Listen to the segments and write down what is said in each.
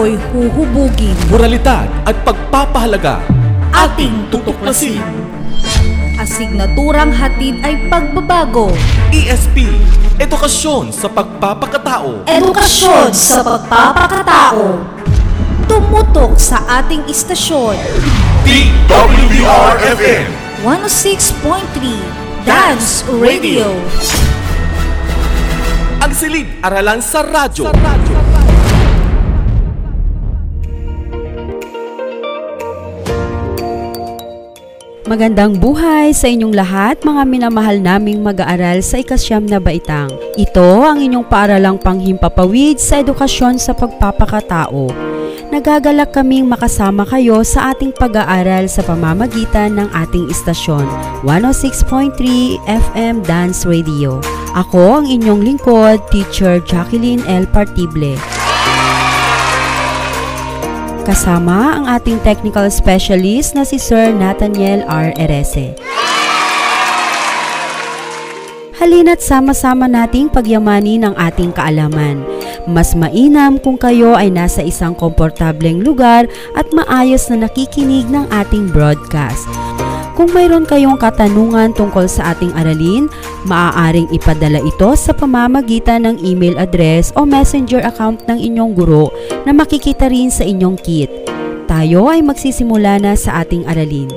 Pagkatao'y huhubugin. Moralidad at pagpapahalaga. Ating tutuklasin. Asignaturang hatid ay pagbabago. ESP, edukasyon sa pagpapakatao. Edukasyon sa pagpapakatao. Tumutok sa ating istasyon. DWDR-FM 106.3 Dance Radio. Ang silid aralan sa radyo. Magandang buhay sa inyong lahat, mga minamahal naming mag-aaral sa ikasyam na baitang. Ito ang inyong paaralang panghimpapawid sa edukasyon sa pagpapakatao. Nagagalak kaming makasama kayo sa ating pag-aaral sa pamamagitan ng ating istasyon, 106.3 FM Dance Radio. Ako ang inyong lingkod, Teacher Jacqueline L. Partible. Kasama ang ating technical specialist na si Sir Nathaniel R. Erese. Halina't sama-sama nating pagyamanin ang ating kaalaman. Mas mainam kung kayo ay nasa isang komportableng lugar at maayos na nakikinig ng ating broadcast. Kung mayroon kayong katanungan tungkol sa ating aralin, maaaring ipadala ito sa pamamagitan ng email address o messenger account ng inyong guro na makikita rin sa inyong kit. Tayo ay magsisimula na sa ating aralin.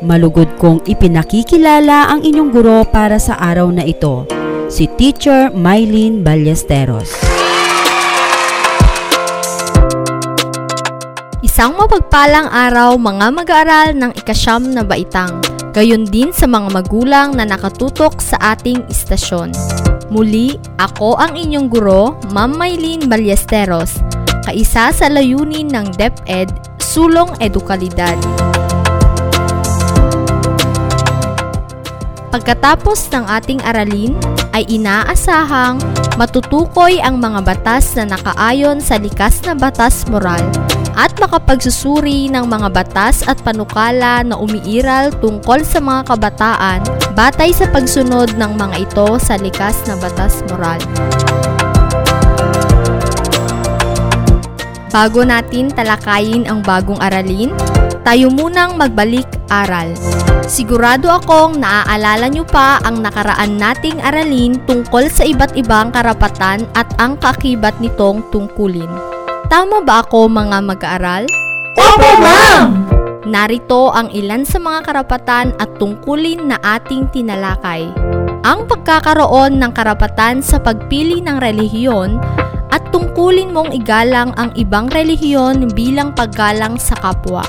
Malugod kong ipinakikilala ang inyong guro para sa araw na ito, si Teacher Mylene Ballesteros. Isang mapagpalang araw mga mag-aaral ng ikasyam na baitang. Gayon din sa mga magulang na nakatutok sa ating istasyon. Muli, ako ang inyong guro, Ma'am Maylene Ballesteros, kaisa sa layunin ng DepEd, Sulong Edukalidad. Pagkatapos ng ating aralin, ay inaasahang matutukoy ang mga batas na nakaayon sa likas na batas moral at makapagsusuri ng mga batas at panukala na umiiral tungkol sa mga kabataan batay sa pagsunod ng mga ito sa likas na batas moral. Bago natin talakayin ang bagong aralin, tayo munang magbalik aral. Sigurado akong naaalala nyo pa ang nakaraan nating aralin tungkol sa iba't ibang karapatan at ang kakibat nitong tungkulin. Tama ba ako mga mag-aaral? Opo, ma'am! Narito ang ilan sa mga karapatan at tungkulin na ating tinalakay. Ang pagkakaroon ng karapatan sa pagpili ng relihiyon at tungkulin mong igalang ang ibang relihiyon bilang paggalang sa kapwa.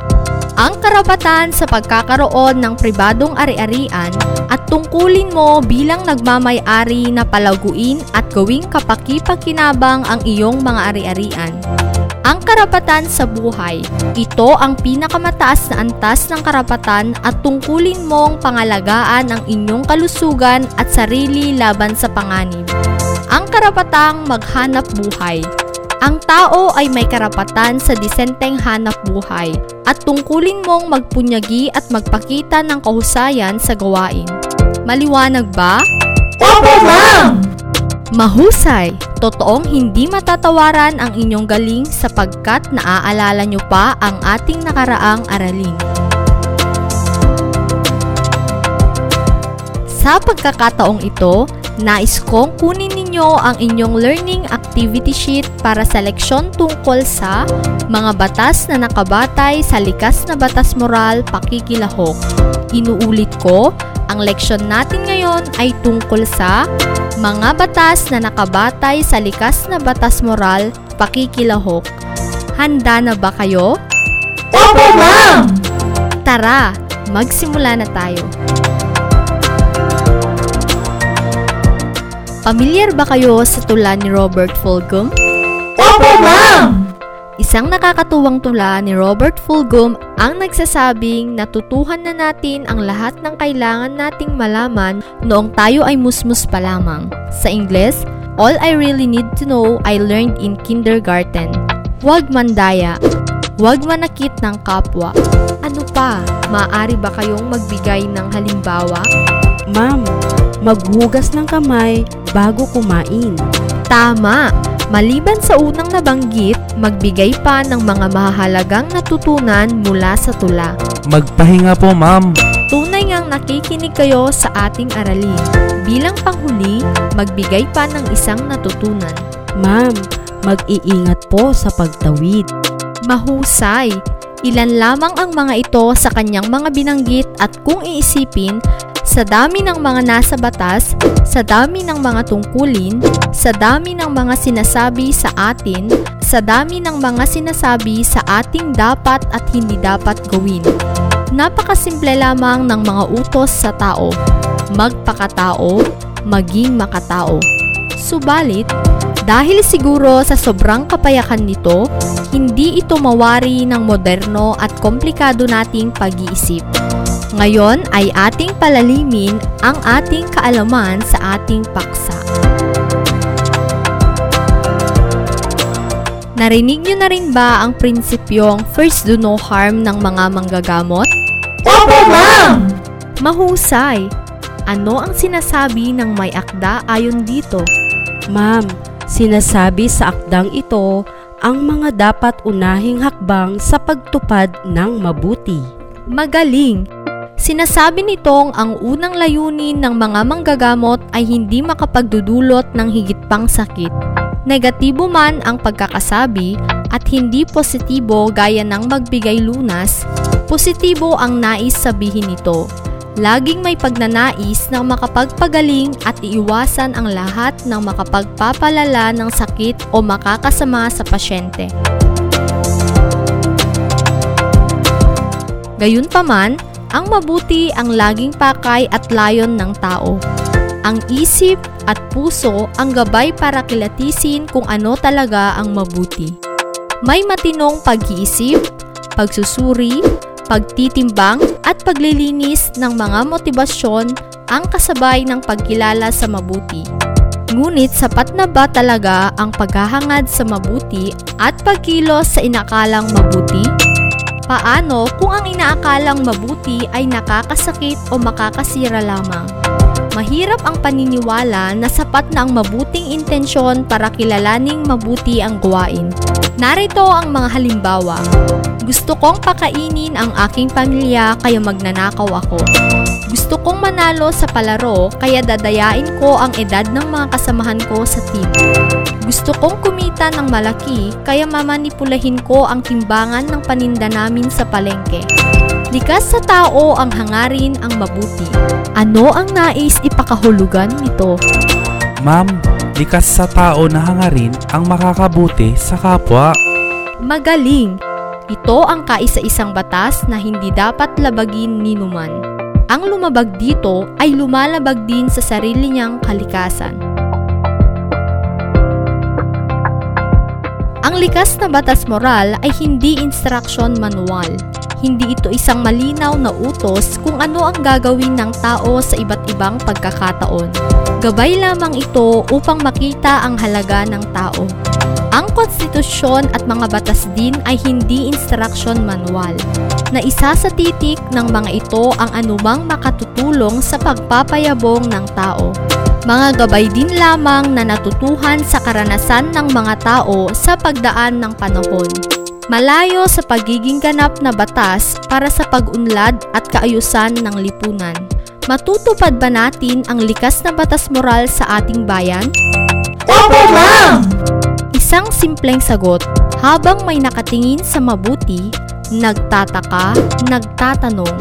Ang karapatan sa pagkakaroon ng pribadong ari-arian at tungkulin mo bilang nagmamay-ari na palaguin at gawing kapaki-pakinabang ang iyong mga ari-arian. Ang karapatan sa buhay. Ito ang pinakamataas na antas ng karapatan at tungkulin mong pangalagaan ang inyong kalusugan at sarili laban sa panganib. Ang karapatang maghanap buhay. Ang tao ay may karapatan sa disenteng hanap buhay at tungkulin mong magpunyagi at magpakita ng kahusayan sa gawain. Maliwanag ba? Opo, ma'am! Mahusay! Totoong hindi matatawaran ang inyong galing sapagkat naaalala nyo pa ang ating nakaraang aralin. Sa pagkakataong ito, nais kong kunin ninyo ang inyong learning activity sheet para sa leksyon tungkol sa mga batas na nakabatay sa likas na batas moral pakikilahok. Inuulit ko, ang leksyon natin ngayon ay tungkol sa mga batas na nakabatay sa likas na batas moral pakikilahok. Handa na ba kayo? Opo, ma'am! Tara, magsimula na tayo. Pamilyar ba kayo sa tula ni Robert Fulghum? Opo, ma'am! Isang nakakatuwang tula ni Robert Fulghum ang nagsasabing natutuhan na natin ang lahat ng kailangan nating malaman noong tayo ay musmus pa lamang. Sa Ingles, All I really need to know I learned in kindergarten. Huwag mandaya. Huwag manakit ng kapwa. Ano pa? Maaari ba kayong magbigay ng halimbawa? Ma'am, maghugas ng kamay bago kumain. Tama! Maliban sa unang nabanggit, magbigay pa ng mga mahalagang natutunan mula sa tula. Magpahinga po, ma'am. Tunay ngang nakikinig kayo sa ating aralin. Bilang panghuli, magbigay pa ng isang natutunan. Ma'am, mag-iingat po sa pagtawid. Mahusay! Ilan lamang ang mga ito sa kanyang mga binanggit at kung iisipin, sa dami ng mga nasa batas, sa dami ng mga tungkulin, sa dami ng mga sinasabi sa atin, sa dami ng mga sinasabi sa ating dapat at hindi dapat gawin. Napakasimple lamang ng mga utos sa tao. Magpakatao, maging makatao. Subalit, dahil siguro sa sobrang kapayakan nito, hindi ito mawari ng moderno at komplikado nating pag-iisip. Ngayon ay ating palalimin ang ating kaalaman sa ating paksa. Narinig nyo na rin ba ang prinsipyong first do no harm ng mga manggagamot? Opo, ma'am! Mahusay! Ano ang sinasabi ng may akda ayon dito? Ma'am, sinasabi sa akdang ito ang mga dapat unahing hakbang sa pagtupad ng mabuti. Magaling! Sinasabi nitong ang unang layunin ng mga manggagamot ay hindi makapagdudulot ng higit pang sakit. Negatibo man ang pagkakasabi at hindi positibo gaya ng magbigay lunas, positibo ang nais sabihin nito. Laging may pagnanais na makapagpagaling at iiwasan ang lahat ng makapagpapalala ng sakit o makakasama sa pasyente. Gayunpaman, ang mabuti ang laging pakay at layon ng tao. Ang isip at puso ang gabay para kilatisin kung ano talaga ang mabuti. May matinong pag-iisip, pagsusuri, pagtitimbang at paglilinis ng mga motibasyon ang kasabay ng pagkilala sa mabuti. Ngunit sapat na ba talaga ang paghahangad sa mabuti at pagkilos sa inakalang mabuti? Paano kung ang inaakalang mabuti ay nakakasakit o makakasira lamang? Mahirap ang paniniwala na sapat na ang mabuting intensyon para kilalaning mabuti ang gawain. Narito ang mga halimbawa. Gusto kong pakainin ang aking pamilya kaya magnanakaw ako. Gusto kong manalo sa palaro kaya dadayain ko ang edad ng mga kasamahan ko sa team. Gusto kong kumita ng malaki kaya mamanipulahin ko ang timbangan ng paninda namin sa palengke. Likas sa tao ang hangarin ang mabuti. Ano ang nais ipakahulugan nito? Ma'am, likas sa tao na hangarin ang makakabuti sa kapwa. Magaling! Ito ang kaisa-isang batas na hindi dapat labagin ni Numan. Ang lumabag dito ay lumalabag din sa sarili niyang kalikasan. Ang likas na batas moral ay hindi instruction manual. Hindi ito isang malinaw na utos kung ano ang gagawin ng tao sa iba't ibang pagkakataon. Gabay lamang ito upang makita ang halaga ng tao. Ang konstitusyon at mga batas din ay hindi instruction manual, na isa sa titik ng mga ito ang anumang makatutulong sa pagpapayabong ng tao. Mga gabay din lamang na natutuhan sa karanasan ng mga tao sa pagdaan ng panahon. Malayo sa pagiging ganap na batas para sa pag-unlad at kaayusan ng lipunan. Matutupad ba natin ang likas na batas moral sa ating bayan? Opo, ma'am! Isang simpleng sagot, habang may nakatingin sa mabuti, nagtataka, nagtatanong,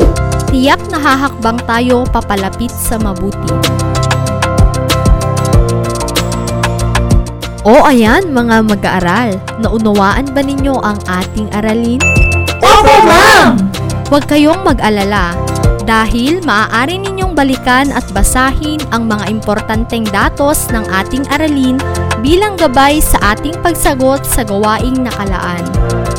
tiyak na hahakbang tayo papalapit sa mabuti. O ayan mga mag-aaral, naunawaan ba ninyo ang ating aralin? Opo, ma'am! Huwag kayong mag-alala. Dahil maaari ninyong balikan at basahin ang mga importanteng datos ng ating aralin bilang gabay sa ating pagsagot sa gawaing nakalaan.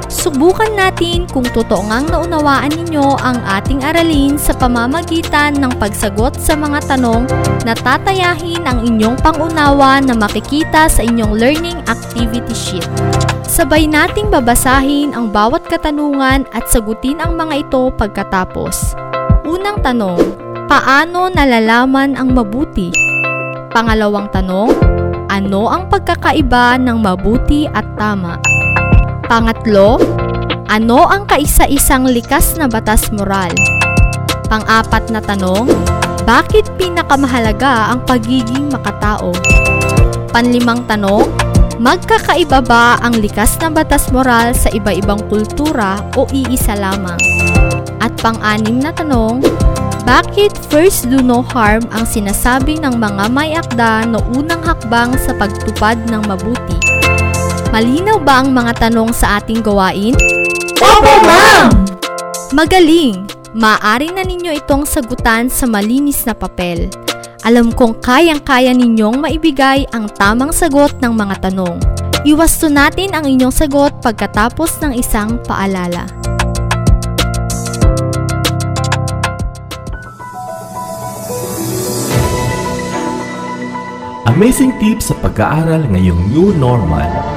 Subukan natin kung totoo ngang naunawaan ninyo ang ating aralin sa pamamagitan ng pagsagot sa mga tanong na tatayahin ang inyong pangunawa na makikita sa inyong learning activity sheet. Sabay nating babasahin ang bawat katanungan at sagutin ang mga ito pagkatapos. Unang tanong, paano nalalaman ang mabuti? Pangalawang tanong, ano ang pagkakaiba ng mabuti at tama? Pangatlo, ano ang kaisa-isang likas na batas moral? Pang-apat na tanong, bakit pinakamahalaga ang pagiging makatao? Panlimang tanong, magkakaiba ba ang likas na batas moral sa iba-ibang kultura o iisa lamang? At pang-anim na tanong, bakit first do no harm ang sinasabi ng mga may akda no unang hakbang sa pagtupad ng mabuti? Malinaw ba ang mga tanong sa ating gawain? Opo, ma'am! Magaling! Maaari na ninyo itong sagutan sa malinis na papel. Alam kong kayang-kaya ninyong maibigay ang tamang sagot ng mga tanong. Iwasto natin ang inyong sagot pagkatapos ng isang paalala. Amazing tips sa pag-aaral ngayong new normal.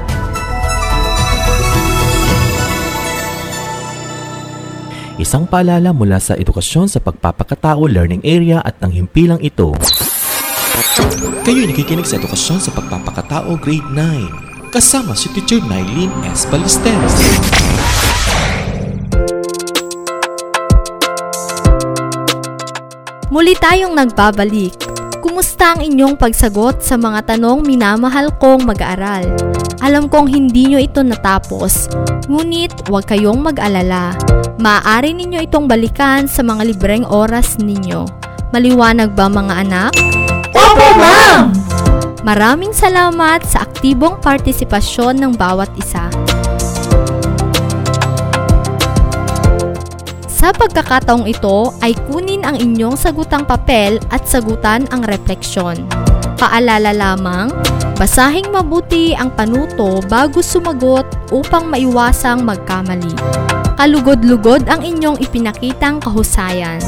Isang paalala mula sa edukasyon sa pagpapakatao learning area at ang himpilang ito. Kayo'y nakikinig sa edukasyon sa pagpapakatao grade 9. Kasama si Teacher Nylene S. Ballesteros. Muli tayong nagbabalik. Kumusta ang inyong pagsagot sa mga tanong minamahal kong mag-aaral? Alam kong hindi nyo ito natapos, ngunit huwag kayong mag-alala. Maaari ninyo itong balikan sa mga libreng oras ninyo. Maliwanag ba mga anak? Opo, ma'am! Maraming salamat sa aktibong partisipasyon ng bawat isa. Sa pagkakataong ito ay kunin ang inyong sagutang papel at sagutan ang refleksyon. Paalala lamang, basahing mabuti ang panuto bago sumagot upang maiwasang magkamali. Kalugod-lugod ang inyong ipinakitang kahusayan.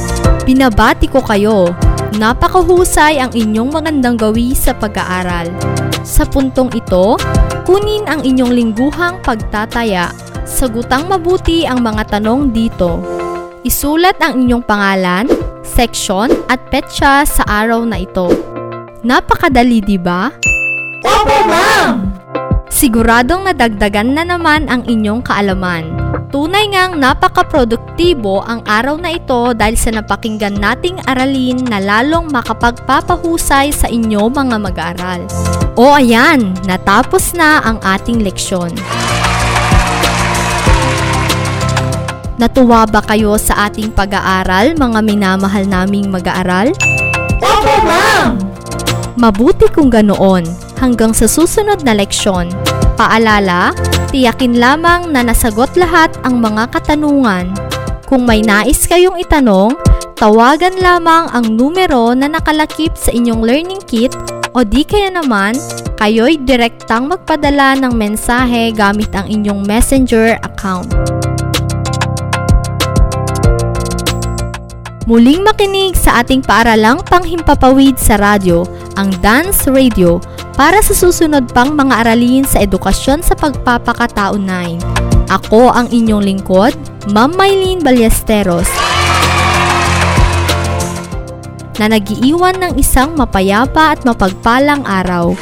Binabati ko kayo. Napakahusay ang inyong magandang gawi sa pag-aaral. Sa puntong ito, kunin ang inyong lingguhang pagtataya. Sagutang mabuti ang mga tanong dito. Isulat ang inyong pangalan, section at petsa sa araw na ito. Napakadali, di ba? Opo, ma'am! Siguradong nadagdagan na naman ang inyong kaalaman. Tunay ngang napaka-produktibo ang araw na ito dahil sa napakinggan nating aralin na lalong makapagpapahusay sa inyo mga mag-aaral. O ayan, natapos na ang ating leksyon. Natuwa ba kayo sa ating pag-aaral, mga minamahal naming mag-aaral? Opo, ma'am! Mabuti kung ganoon. Hanggang sa susunod na leksyon. Paalala, tiyakin lamang na nasagot lahat ang mga katanungan. Kung may nais kayong itanong, tawagan lamang ang numero na nakalakip sa inyong learning kit o di kaya naman, kayo'y direktang magpadala ng mensahe gamit ang inyong messenger account. Muling makinig sa ating paaralang panghimpapawid sa radyo, ang Dance Radio, para sa susunod pang mga aralin sa edukasyon sa pagpapakatao 9. Ako ang inyong lingkod, Ma'am Maylene Ballesteros, na nagiiwan ng isang mapayapa at mapagpalang araw.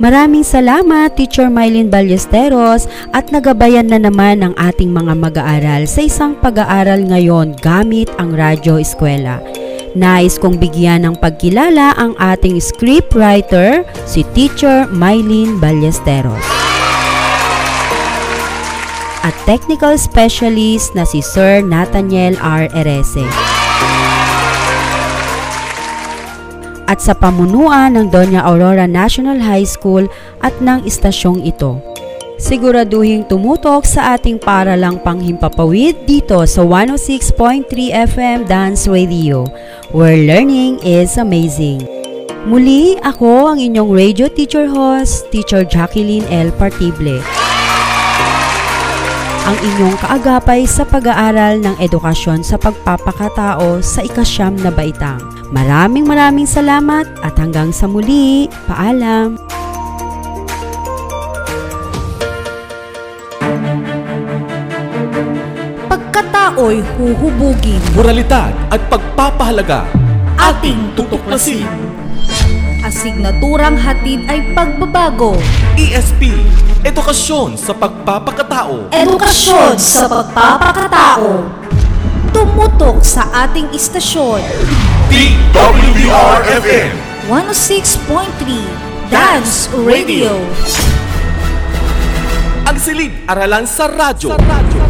Maraming salamat Teacher Mylene Ballesteros at nagabayan na naman ang ating mga mag-aaral sa isang pag-aaral ngayon gamit ang Radyo Eskwela. Nais kong bigyan ng pagkilala ang ating scriptwriter, si Teacher Mylene Ballesteros. At technical specialist na si Sir Nathaniel R. Erese. At sa pamunuan ng Doña Aurora National High School at ng istasyong ito. Siguraduhin tumutok sa ating paralang panghimpapawid dito sa 106.3 FM Dance Radio, where learning is amazing. Muli, ako ang inyong radio teacher host, Teacher Jacqueline L. Partible. Ang inyong kaagapay sa pag-aaral ng edukasyon sa pagpapakatao sa ikasyam na baitang. Maraming maraming salamat at hanggang sa muli. Paalam! Pagkatao'y huhubugin, Moralidad at pagpapahalaga. ating Tutuklasin. Asignaturang hatid ay pagbabago, ESP. Edukasyon sa pagpapakatao. edukasyon sa pagpapakatao. Tumutok sa ating istasyon, DWDR-FM 106.3 Dance Radio. Ang silid aralan sa radyo. Dance